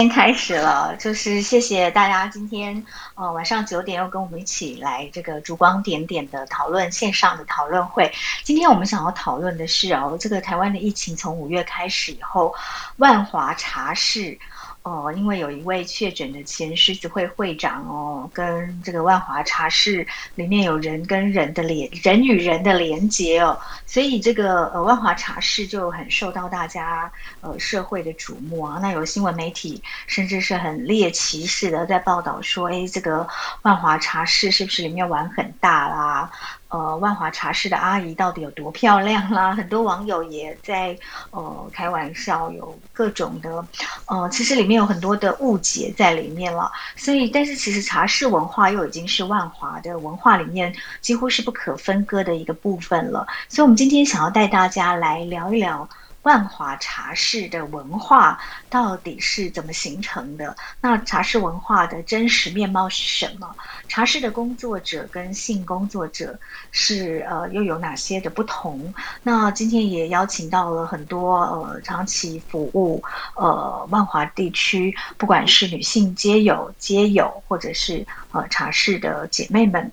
先开始了，就是谢谢大家今天呃晚上九点又跟我们一起来这个烛光点点的讨论线上的讨论会。今天我们想要讨论的是哦，这个台湾的疫情从五月开始以后，万华茶室。哦，因为有一位确诊的前狮子会会长哦，跟这个万华茶室里面有人跟人的连人与人的连接哦，所以这个呃万华茶室就很受到大家呃社会的瞩目啊。那有新闻媒体甚至是很猎奇式的在报道说，哎，这个万华茶室是不是里面玩很大啦？呃，万华茶室的阿姨到底有多漂亮啦？很多网友也在呃开玩笑，有各种的呃，其实里面有很多的误解在里面了。所以，但是其实茶室文化又已经是万华的文化里面几乎是不可分割的一个部分了。所以，我们今天想要带大家来聊一聊。万华茶室的文化到底是怎么形成的？那茶室文化的真实面貌是什么？茶室的工作者跟性工作者是呃又有哪些的不同？那今天也邀请到了很多呃长期服务呃万华地区，不管是女性街友、街友，或者是呃茶室的姐妹们，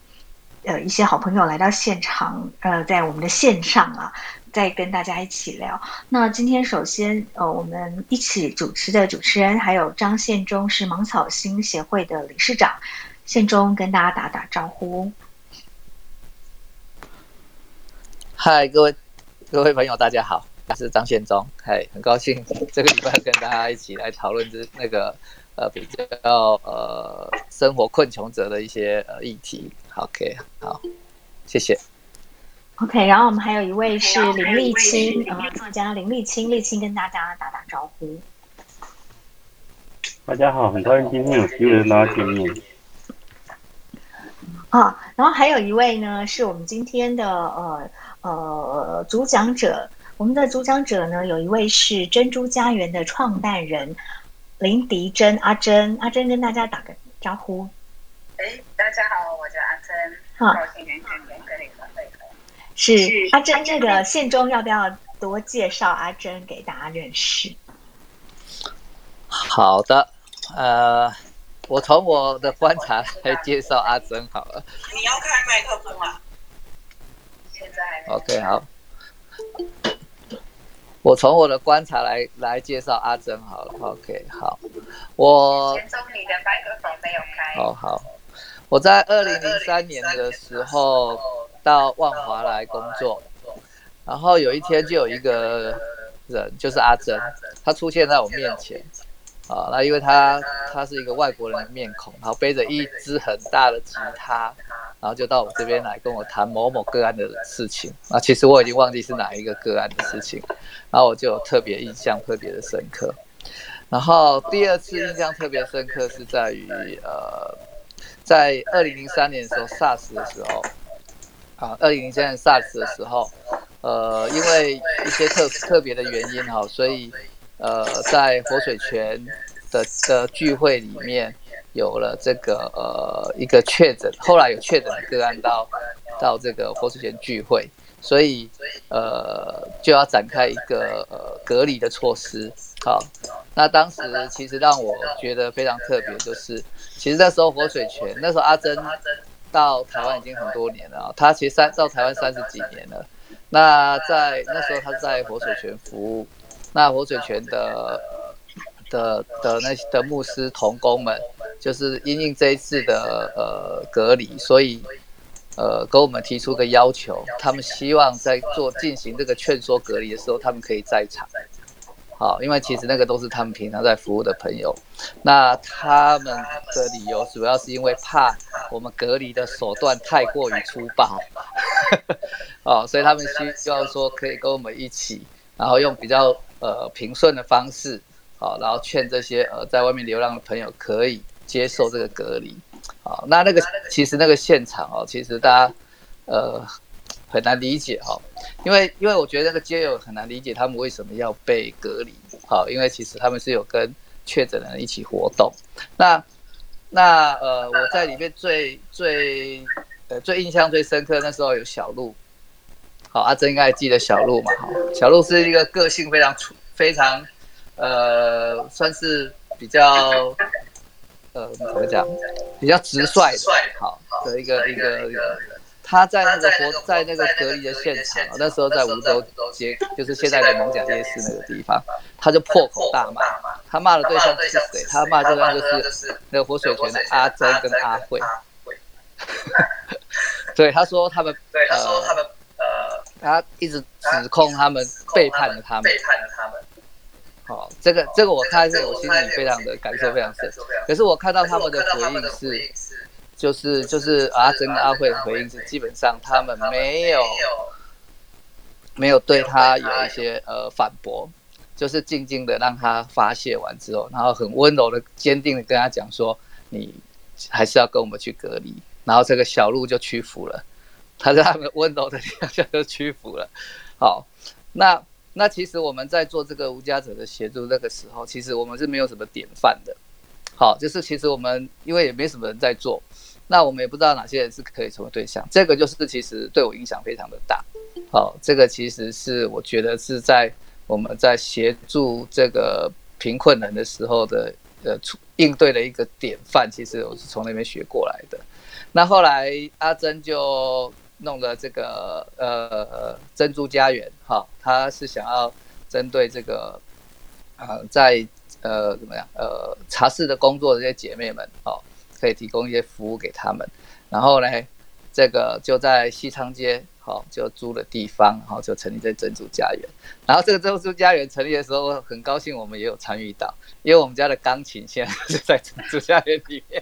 呃一些好朋友来到现场，呃在我们的线上啊。再跟大家一起聊。那今天首先，呃，我们一起主持的主持人还有张宪忠，是芒草心协会的理事长。宪忠跟大家打打招呼。嗨，各位各位朋友，大家好，我是张宪忠。嗨，很高兴这个礼拜跟大家一起来讨论这那个呃比较呃生活困穷者的一些呃议题。OK，好，谢谢。OK，然后我们还有一位是林立清，呃，作家林立清，立清跟大家打打招呼。大家好，很高兴今天有机会跟大家见面。啊，然后还有一位呢，是我们今天的呃呃主讲者，我们的主讲者呢，有一位是珍珠家园的创办人林迪珍，阿珍，阿珍跟大家打个招呼。哎，大家好，我叫阿珍，高兴。是阿珍，这个宪中要不要多介绍阿珍给大家认识？好的，呃，我从我的观察来介绍阿珍好了。你要开麦克风啊？现在 OK 好。我从我的观察来来介绍阿珍好了。OK 好。我宪中你的麦克风没有开。哦好。我在二零零三年的时候。到万华来工作，然后有一天就有一个人，就是阿珍，他出现在我面前，啊，那因为他他是一个外国人的面孔，然后背着一支很大的吉他，然后就到我这边来跟我谈某某个案的事情，啊，其实我已经忘记是哪一个个案的事情，然后我就特别印象特别的深刻，然后第二次印象特别深刻是在于呃，在二零零三年的时候，SARS 的时候。啊，二零零三年 SARS 的时候，呃，因为一些特特别的原因哈，所以呃，在活水泉的的聚会里面有了这个呃一个确诊，后来有确诊的个案到到这个活水泉聚会，所以呃就要展开一个呃隔离的措施。好，那当时其实让我觉得非常特别，就是其实那时候活水泉那时候阿珍。到台湾已经很多年了，他其实三到台湾三十几年了。那在那时候，他在活水泉服务。那活水泉的的的那些的牧师同工们，就是因应这一次的呃隔离，所以呃跟我们提出个要求，他们希望在做进行这个劝说隔离的时候，他们可以在场。好，因为其实那个都是他们平常在服务的朋友，那他们的理由主要是因为怕我们隔离的手段太过于粗暴，哦，所以他们希希望说可以跟我们一起，然后用比较呃平顺的方式，好，然后劝这些呃在外面流浪的朋友可以接受这个隔离，好，那那个其实那个现场哦，其实大家呃。很难理解哈，因为因为我觉得那个街友很难理解他们为什么要被隔离，好，因为其实他们是有跟确诊的人一起活动。那那呃，我在里面最最呃最印象最深刻那时候有小鹿，好，阿珍应该还记得小鹿嘛，哈，小鹿是一个个性非常非常呃算是比较呃怎么讲，比较直率的，好的一个一个。他在那个活在那个隔离的现场，那时候在梧州街，就是现在的蒙甲夜市那个地方，他就破口大骂。他骂的对象是谁？他骂对象就是那个活水泉的阿珍跟阿慧。对，他说他们，对，他说他们，呃，他一直指控他们背叛了他们，背叛了他们。好，这个这个我看是我心里非常的感受非常深。可是我看到他们的回应是。就是就是阿珍跟阿慧的回应是，基本上他们没有没有对他有一些呃反驳，就是静静的让他发泄完之后，然后很温柔的、坚定的跟他讲说，你还是要跟我们去隔离，然后这个小鹿就屈服了，他在他们温柔的底下就屈服了。好，那那其实我们在做这个无家者的协助那个时候，其实我们是没有什么典范的。好，就是其实我们因为也没什么人在做。那我们也不知道哪些人是可以成为对象，这个就是其实对我影响非常的大。好，这个其实是我觉得是在我们在协助这个贫困人的时候的呃应对的一个典范，其实我是从那边学过来的。那后来阿珍就弄了这个呃珍珠家园，哈，他是想要针对这个呃在呃怎么样呃茶室的工作的这些姐妹们，哦。可以提供一些服务给他们，然后呢，这个就在西昌街，好，就租了地方，然后就成立这珍珠家园。然后这个珍珠家园成立的时候，很高兴我们也有参与到，因为我们家的钢琴现在 就在珍珠家园里面。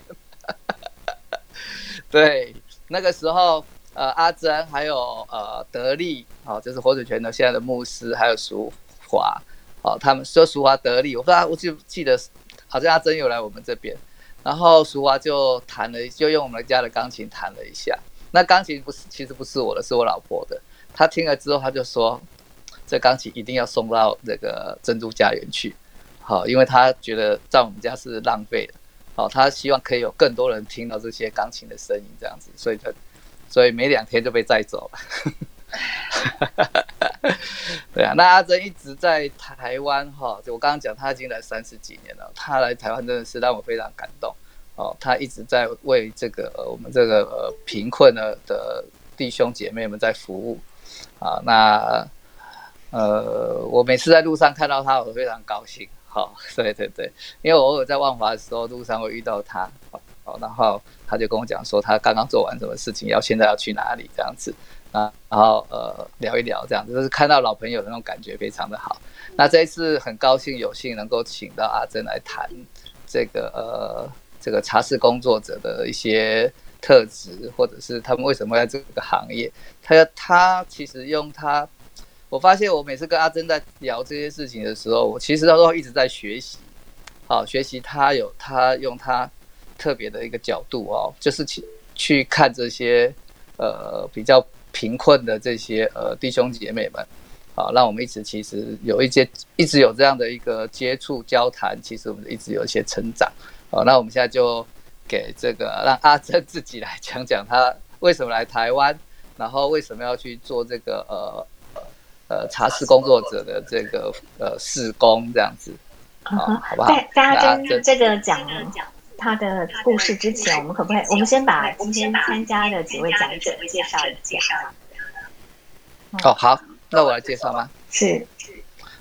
对，那个时候，呃，阿珍还有呃德利，好，就是火水泉的现在的牧师，还有淑华，哦，他们说淑华得利，我说啊，我就记得好像阿珍有来我们这边。然后淑华就弹了，就用我们家的钢琴弹了一下。那钢琴不是，其实不是我的，是我老婆的。她听了之后，她就说：“这钢琴一定要送到那个珍珠家园去，好，因为她觉得在我们家是浪费的。好，她希望可以有更多人听到这些钢琴的声音，这样子，所以，她所以没两天就被载走了。对啊，那阿珍一直在台湾哈，就我刚刚讲，他已经来三十几年了。他来台湾真的是让我非常感动哦。他一直在为这个我们这个呃贫困的的弟兄姐妹们在服务啊。那呃，我每次在路上看到他，我非常高兴。好，对对对，因为我偶尔在万华的时候，路上会遇到他，好，然后他就跟我讲说，他刚刚做完什么事情，要现在要去哪里这样子。啊，然后呃聊一聊这样子，就是看到老朋友的那种感觉非常的好。那这一次很高兴有幸能够请到阿珍来谈这个呃这个茶室工作者的一些特质，或者是他们为什么在这个行业。他他其实用他，我发现我每次跟阿珍在聊这些事情的时候，我其实都一直在学习，好学习他有他用他特别的一个角度哦，就是去去看这些呃比较。贫困的这些呃弟兄姐妹们，啊，让我们一直其实有一些一直有这样的一个接触交谈，其实我们一直有一些成长。好，那我们现在就给这个 让阿珍自己来讲讲他为什么来台湾，然后为什么要去做这个呃呃茶室工作者的这个呃试工这样子，好，好不好？在阿珍这个讲。他的故事之前，我们可不可以？我们先把今天参加的几位讲者介绍一下。哦，好，那我来介绍吗？是。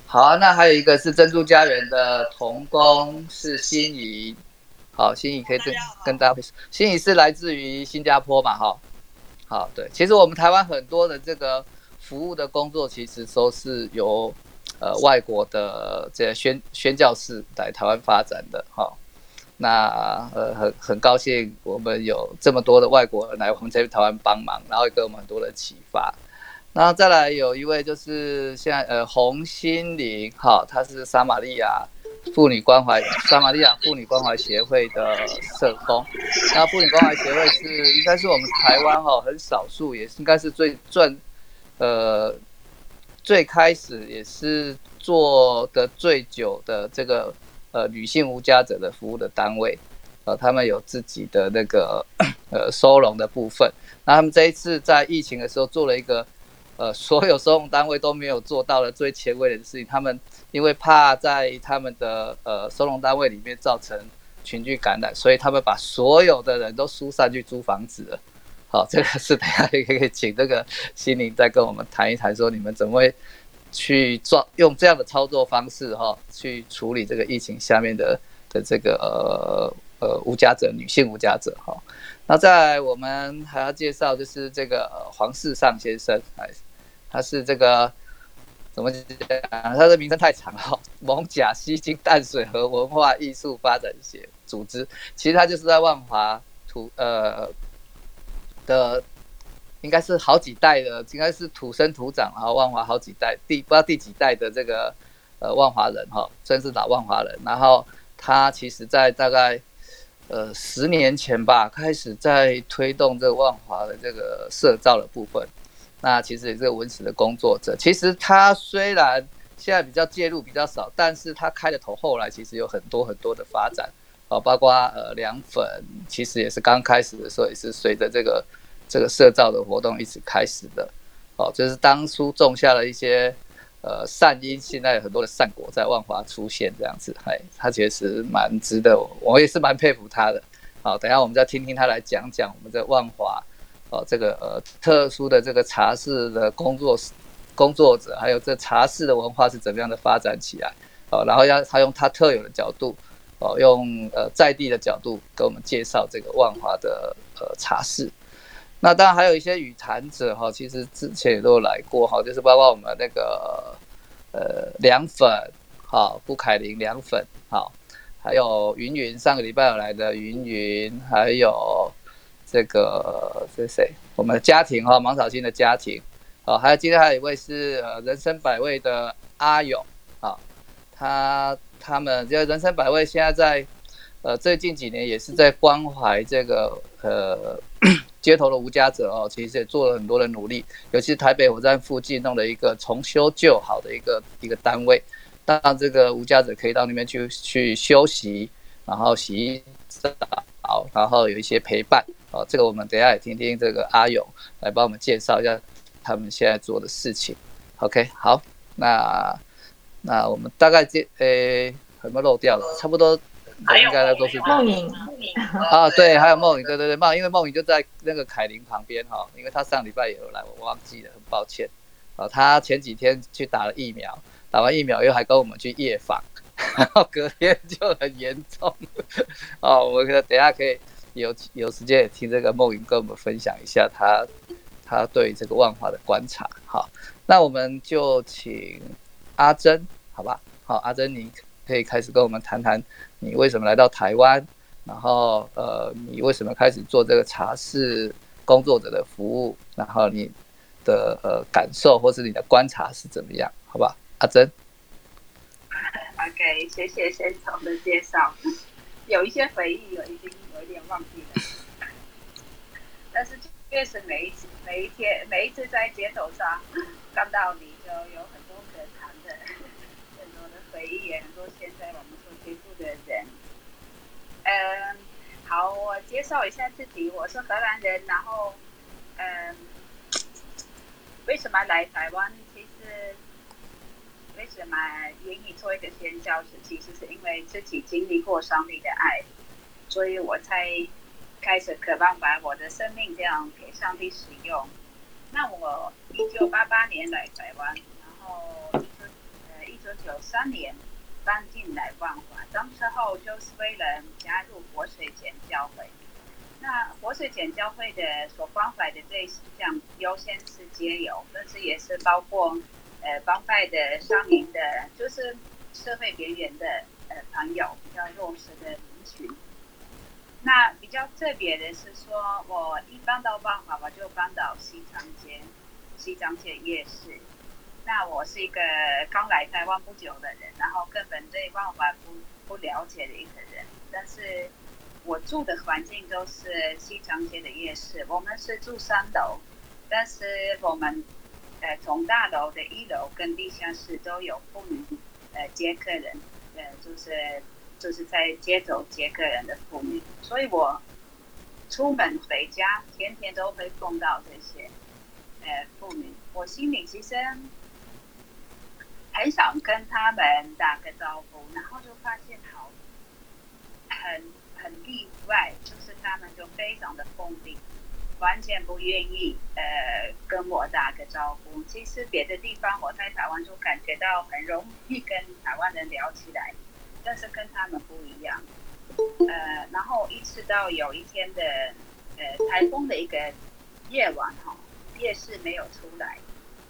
好，那还有一个是珍珠家园的童工是心怡。好，心怡可以跟跟大家心怡是来自于新加坡嘛？哈。好，对，其实我们台湾很多的这个服务的工作，其实都是由呃外国的这宣宣教士来台湾发展的。哈。那呃很很高兴，我们有这么多的外国人来我们这边台湾帮忙，然后也给我们很多的启发。然后再来有一位就是现在呃洪心玲，哈，她是撒玛利亚妇女关怀撒玛利亚妇女关怀协会的社工。那妇女关怀协会是应该是我们台湾哈很少数，也是应该是最赚呃最开始也是做的最久的这个。呃，女性无家者的服务的单位，呃，他们有自己的那个呃收容的部分。那他们这一次在疫情的时候做了一个呃，所有收容单位都没有做到的最前卫的事情。他们因为怕在他们的呃收容单位里面造成群聚感染，所以他们把所有的人都疏散去租房子了。好，这个是等下也可以请这个心灵再跟我们谈一谈，说你们怎么会去做用这样的操作方式哈，去处理这个疫情下面的的这个呃呃无家者女性无家者哈。那在我们还要介绍就是这个黄世尚先生，哎，他是这个怎么讲？他的名称太长了，蒙甲西京淡水河文化艺术发展协组织，其实他就是在万华土呃。的应该是好几代的，应该是土生土长啊，万华好几代，第不知道第几代的这个呃万华人哈，算是老万华人。然后他其实在大概呃十年前吧，开始在推动这个万华的这个社造的部分。那其实也是文史的工作者。其实他虽然现在比较介入比较少，但是他开的头后来其实有很多很多的发展。哦，包括呃凉粉，其实也是刚开始的时候，也是随着这个这个社造的活动一直开始的。哦，就是当初种下了一些呃善因，现在有很多的善果在万华出现这样子。嘿，他其实蛮值得，我也是蛮佩服他的。好，等下我们再听听他来讲讲我们在万华哦这个呃特殊的这个茶室的工作工作者，还有这茶室的文化是怎么样的发展起来。哦，然后要他用他特有的角度。哦，用呃在地的角度给我们介绍这个万华的呃茶室。那当然还有一些语谈者哈，其实之前也都有来过哈，就是包括我们那个呃凉粉，好顾凯琳凉粉，好，还有云云上个礼拜有来的云云，还有这个这谁？我们的家庭哈，芒草心的家庭，好，还有今天还有一位是呃人生百味的阿勇，好，他。他们就人生百味，现在在，呃，最近几年也是在关怀这个呃街头的无家者哦，其实也做了很多的努力，尤其是台北火车站附近弄了一个重修旧好的一个一个单位，让这个无家者可以到那边去去休息，然后洗澡，然后有一些陪伴哦。这个我们等下也听听这个阿勇来帮我们介绍一下他们现在做的事情。OK，好，那。那我们大概这诶，有没有漏掉了？差不多，应该都是梦影啊，对，还有梦影，对对对，梦，因为梦影就在那个凯琳旁边哈，因为他上礼拜也有来，我忘记了，很抱歉啊。他前几天去打了疫苗，打完疫苗又还跟我们去夜访，然后隔天就很严重哦。我得等下可以有有时间也听这个梦影跟我们分享一下他他对这个万华的观察。好，那我们就请。阿珍，好吧，好，阿珍，你可以开始跟我们谈谈你为什么来到台湾，然后呃，你为什么开始做这个茶室工作者的服务，然后你的呃感受或是你的观察是怎么样，好吧，阿珍。OK，谢谢先生的介绍，有一些回忆，我已经有一点忘记了，但是确实每一次每一天每一次在街头上看到你就有很。也很多，现在我们所接触的人，嗯，好，我介绍一下自己，我是荷兰人，然后，嗯，为什么来台湾？其实，为什么愿意做一个宣教士？其实是因为自己经历过上帝的爱，所以我才开始渴望把我的生命这样给上帝使用。那我一九八八年来台湾，然后。一九九三年搬进来万华，当时候就是为了加入活水简教会。那活水简教会的所关怀的对象优先是街友，但是也是包括呃帮派的、上民的，就是社会边缘的呃朋友，比较弱势的人群。那比较特别的是说，我一搬到万华，我就搬到西长街，西长街夜市。那我是一个刚来台湾不久的人，然后根本对万华不不了解的一个人。但是我住的环境都是西长街的夜市，我们是住三楼，但是我们呃从大楼的一楼跟地下室都有妇女呃接客人，呃就是就是在街头接客人的妇女，所以我出门回家天天都会碰到这些呃妇女，我心里其实。很想跟他们打个招呼，然后就发现好很很例外，就是他们就非常的封闭，完全不愿意呃跟我打个招呼。其实别的地方我在台湾就感觉到很容易跟台湾人聊起来，但是跟他们不一样。呃，然后一直到有一天的呃台风的一个夜晚哈，夜市没有出来。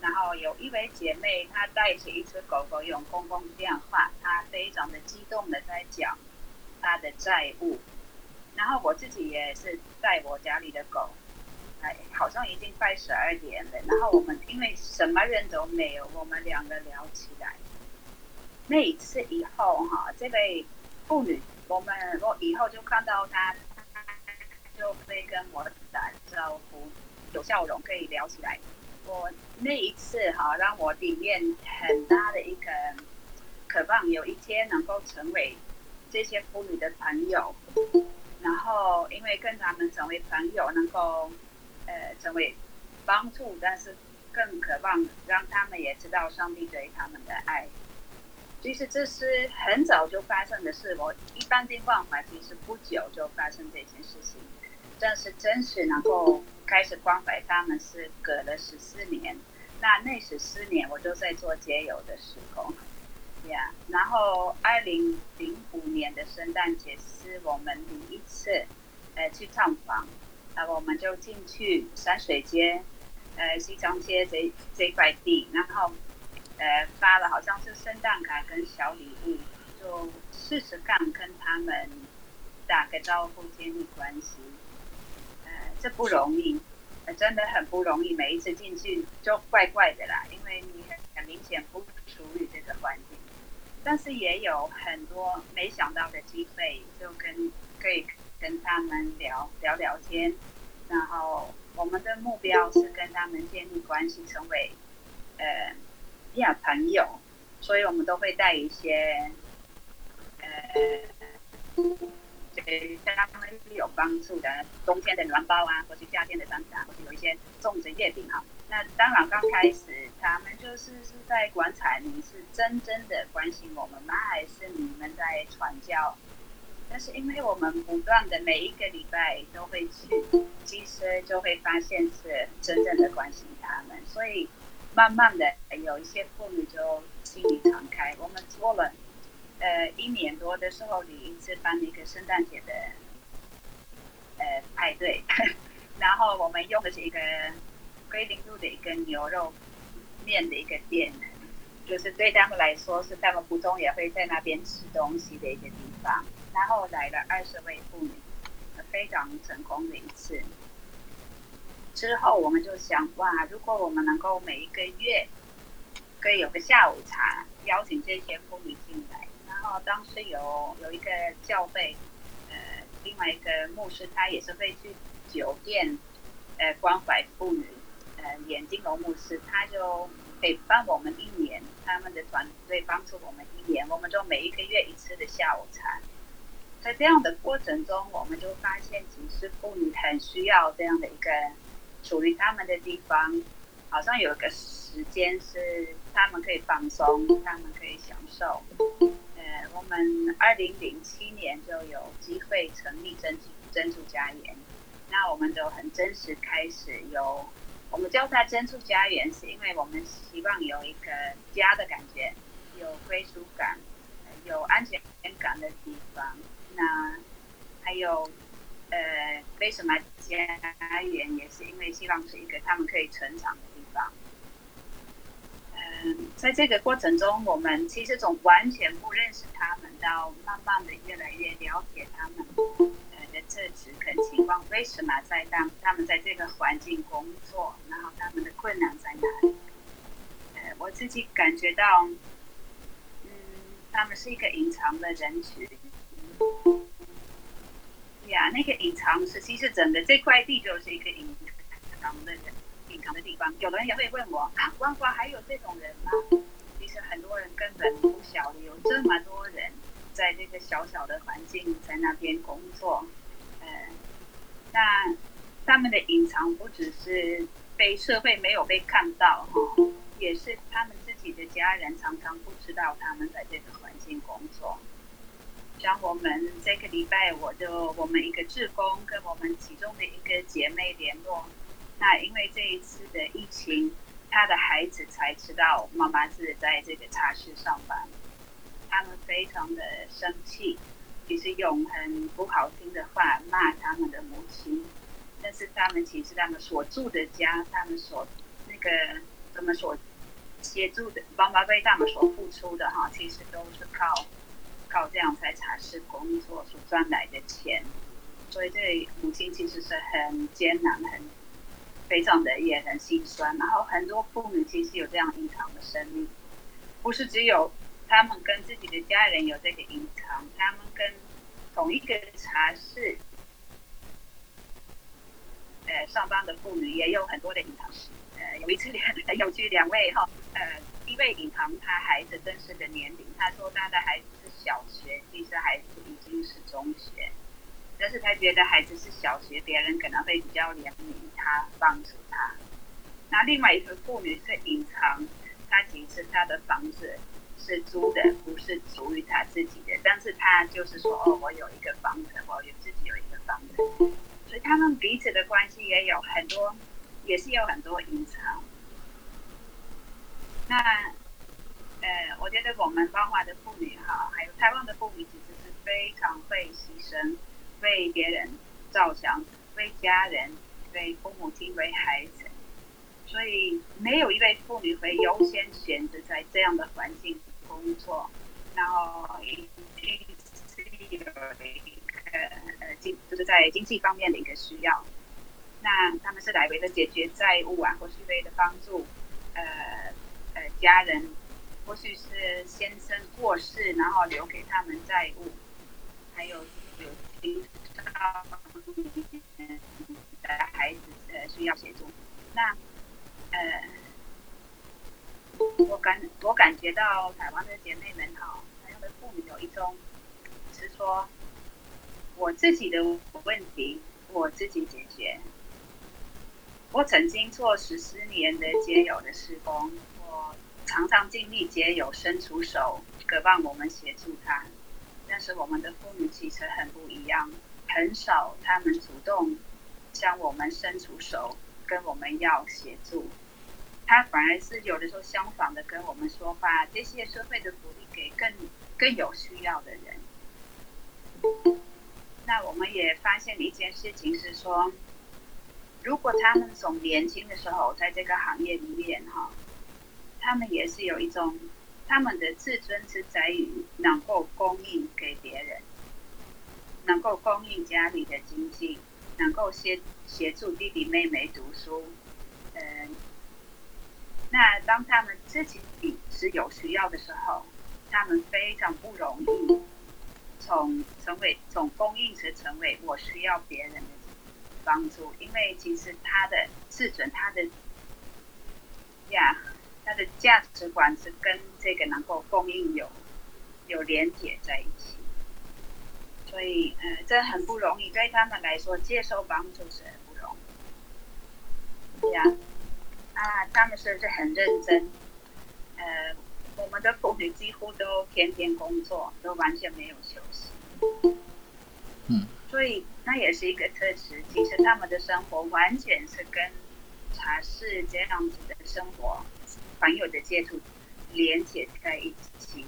然后有一位姐妹，她带着一只狗狗用公共电话，她非常的激动的在讲她的债务。然后我自己也是带我家里的狗，哎，好像已经快十二点了。然后我们因为什么人都没有，我们两个聊起来。那一次以后哈，这位妇女，我们我以后就看到她，就会跟我打招呼，有笑容，可以聊起来。我那一次哈，让我里面很大的一个渴望，有一天能够成为这些妇女的朋友，然后因为跟他们成为朋友，能够呃成为帮助，但是更渴望让他们也知道上帝对他们的爱。其实这是很早就发生的事，我一般情况下其实不久就发生这件事情，但是真实能够。开始关怀他们是隔了十四年，那那十四年我就在做节友的时候，呀，然后二零零五年的圣诞节是我们第一次，呃，去探访，那我们就进去山水街，呃，西藏街这这块地，然后，呃，发了好像是圣诞卡跟小礼物，就试试看跟他们打个招呼，建立关系。这不容易，真的很不容易。每一次进去就怪怪的啦，因为你很很明显不属于这个环境。但是也有很多没想到的机会，就跟可以跟他们聊聊聊天。然后我们的目标是跟他们建立关系，成为呃呀朋友。所以我们都会带一些呃。对对他们是有帮助的，冬天的暖包啊，或是夏天的山茶，或是有一些粽子月饼啊。那当然刚开始，他们就是是在观察你是真正的关心我们吗，还是你们在传教？但是因为我们不断的每一个礼拜都会去，其实就会发现是真正的关心他们，所以慢慢的有一些妇女就心里敞开。我们做了。呃，一年多的时候，你一次办了一个圣诞节的呃派对，然后我们用的是一个桂林路的一个牛肉面的一个店，就是对他们来说是他们普通也会在那边吃东西的一个地方。然后来了二十位妇女，非常成功的一次。之后我们就想，哇，如果我们能够每一个月可以有个下午茶，邀请这些妇女进来。哦，当时有有一个教会，呃，另外一个牧师，他也是会去酒店，呃，关怀妇女，呃，眼镜龙牧师，他就可帮我们一年，他们的团队帮助我们一年，我们就每一个月一次的下午茶。在这样的过程中，我们就发现，其实妇女很需要这样的一个属于他们的地方，好像有一个时间是他们可以放松，他们可以享受。我们二零零七年就有机会成立珍珠珍珠家园，那我们就很真实开始有，我们叫它珍珠家园，是因为我们希望有一个家的感觉，有归属感，有安全感的地方。那还有，呃，为什么家园也是因为希望是一个他们可以成长的在这个过程中，我们其实从完全不认识他们，到慢慢的越来越了解他们呃的特质跟情况，为什么在当他们在这个环境工作，然后他们的困难在哪里？呃，我自己感觉到，嗯，他们是一个隐藏的人群。呀，那个隐藏是其实整个这块地就是一个隐藏的人。隐藏的地方，有人也会问我啊，万华还有这种人吗？其实很多人根本不晓得有这么多人在这个小小的环境在那边工作。呃，那他们的隐藏不只是被社会没有被看到哈，也是他们自己的家人常常不知道他们在这个环境工作。像我们这个礼拜，我就我们一个志工跟我们其中的一个姐妹联络，那因为这一次的疫情，他的孩子才知道妈妈是在这个茶室上班，他们非常的生气，其实用很不好听的话骂他们的母亲，但是他们其实他们所住的家，他们所那个怎么所协助的妈妈为他们所付出的哈，其实都是靠。靠这样在茶室工作所赚来的钱，所以这母亲其实是很艰难、很非常的也很心酸。然后很多妇女其实有这样隐藏的生命，不是只有他们跟自己的家人有这个隐藏，他们跟同一个茶室呃上班的妇女也有很多的隐藏。呃，有一次两 有去两位哈，呃，一位隐藏他孩子真实的年龄，他说他的孩子是。小学其实孩子已经是中学，但是他觉得孩子是小学，别人可能会比较怜悯他，帮助他。那另外一个妇女是隐藏，她其实她的房子是租的，不是属于她自己的，但是她就是说，哦，我有一个房子，我有自己有一个房子，所以他们彼此的关系也有很多，也是有很多隐藏。那。呃，我觉得我们彰化的妇女哈，还有台湾的妇女，其实是非常会牺牲，为别人着想，为家人，为父母亲，为孩子，所以没有一位妇女会优先选择在这样的环境工作，然后一个呃经，就是在经济方面的一个需要，那他们是来为了解决债务啊，或是为了帮助呃呃家人。或许是先生过世，然后留给他们债务，还有有其他的孩子呃需要协助。那呃，我感我感觉到台湾的姐妹们哈，台湾的妇女有一种是说，我自己的问题我自己解决。我曾经做十四年的街友的施工。我常常尽力皆有伸出手，渴望我们协助他。但是我们的妇女其实很不一样，很少他们主动向我们伸出手，跟我们要协助。他反而是有的时候相反的跟我们说，把这些社会的福利给更更有需要的人。那我们也发现一件事情是说，如果他们从年轻的时候在这个行业里面哈。他们也是有一种，他们的自尊是在于能够供应给别人，能够供应家里的经济，能够协协助弟弟妹妹读书。嗯，那当他们自己是有需要的时候，他们非常不容易从成为从供应者成为我需要别人的帮助，因为其实他的自尊，他的呀。他的价值观是跟这个能够供应有有连接在一起，所以呃，这很不容易，对他们来说接受帮助是很不容易。对呀，啊，他们是不是很认真？呃，我们的妇女几乎都天天工作，都完全没有休息。嗯，所以那也是一个特质。其实他们的生活完全是跟茶室这样子的生活。朋友的接触连接在一起，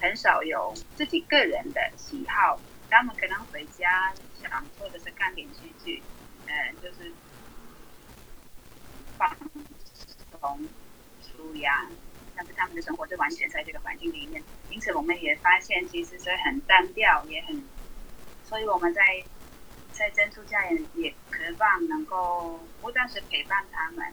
很少有自己个人的喜好。他们可能回家想做的是看连续剧，嗯，就是放松、舒压。但是他们的生活就完全在这个环境里面，因此我们也发现其实是很单调，也很。所以我们在在珍珠家也也渴望能够不但是陪伴他们。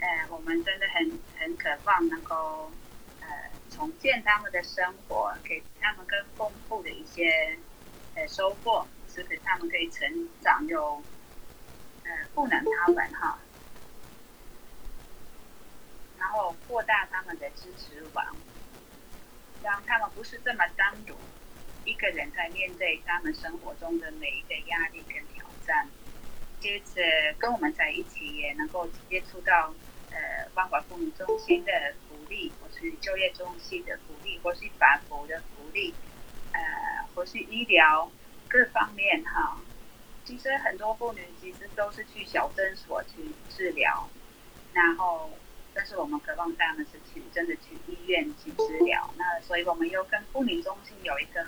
呃，我们真的很很渴望能够呃重建他们的生活，给他们更丰富的一些呃收获，使得他们可以成长，有呃赋能他们哈，然后扩大他们的支持网，让他们不是这么单独一个人在面对他们生活中的每一个压力跟挑战，接着跟我们在一起，也能够接触到。呃万华妇女中心的福利，或是就业中心的福利，或是法服的福利，呃，或是医疗各方面哈。其实很多妇女其实都是去小诊所去治疗，然后，但是我们渴望他们是去真的去医院去治疗。那所以我们又跟妇女中心有一个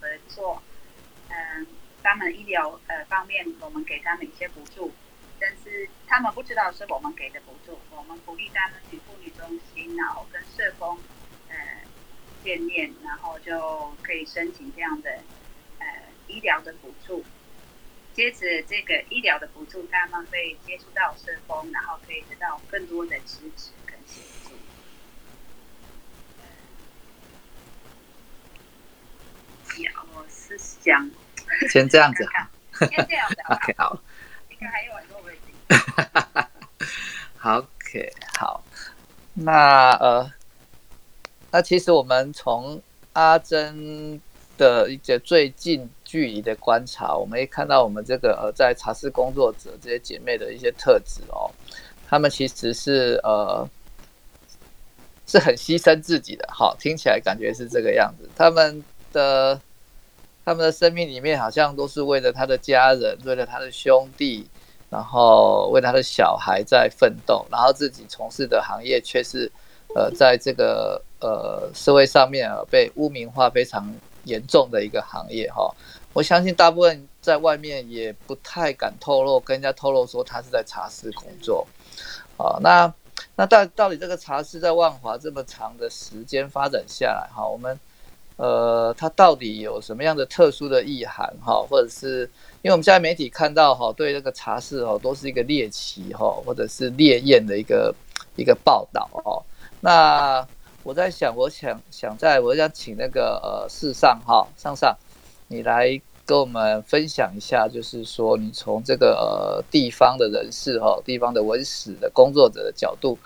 合作，嗯，他们医疗呃方面我们给他们一些补助，但是他们不知道是我们给的补助，我们鼓励他们去妇女中心，然后跟社工呃见面，然后就可以申请这样的呃医疗的补助。接着这个医疗的补助，他们会接触到社工，然后可以得到更多的支持跟协助。呀，我是想先这样子，先这样子，OK，好。应该还有很多问题。OK，好。那呃，那其实我们从阿珍。的一些最近距离的观察，我们可以看到我们这个呃，在茶室工作者这些姐妹的一些特质哦，她们其实是呃是很牺牲自己的，好，听起来感觉是这个样子。他们的他们的生命里面好像都是为了他的家人，为了他的兄弟，然后为他的小孩在奋斗，然后自己从事的行业却是呃在这个呃社会上面啊被污名化非常。严重的一个行业哈，我相信大部分在外面也不太敢透露，跟人家透露说他是在茶室工作。哦，那那到到底这个茶室在万华这么长的时间发展下来哈，我们呃，它到底有什么样的特殊的意涵哈？或者是因为我们现在媒体看到哈，对这个茶室哦，都是一个猎奇哈，或者是猎艳的一个一个报道哦，那。我在想，我想想，在我想请那个呃，世上哈，上上，你来跟我们分享一下，就是说，你从这个呃地方的人士哈，地方的文史的工作者的角度，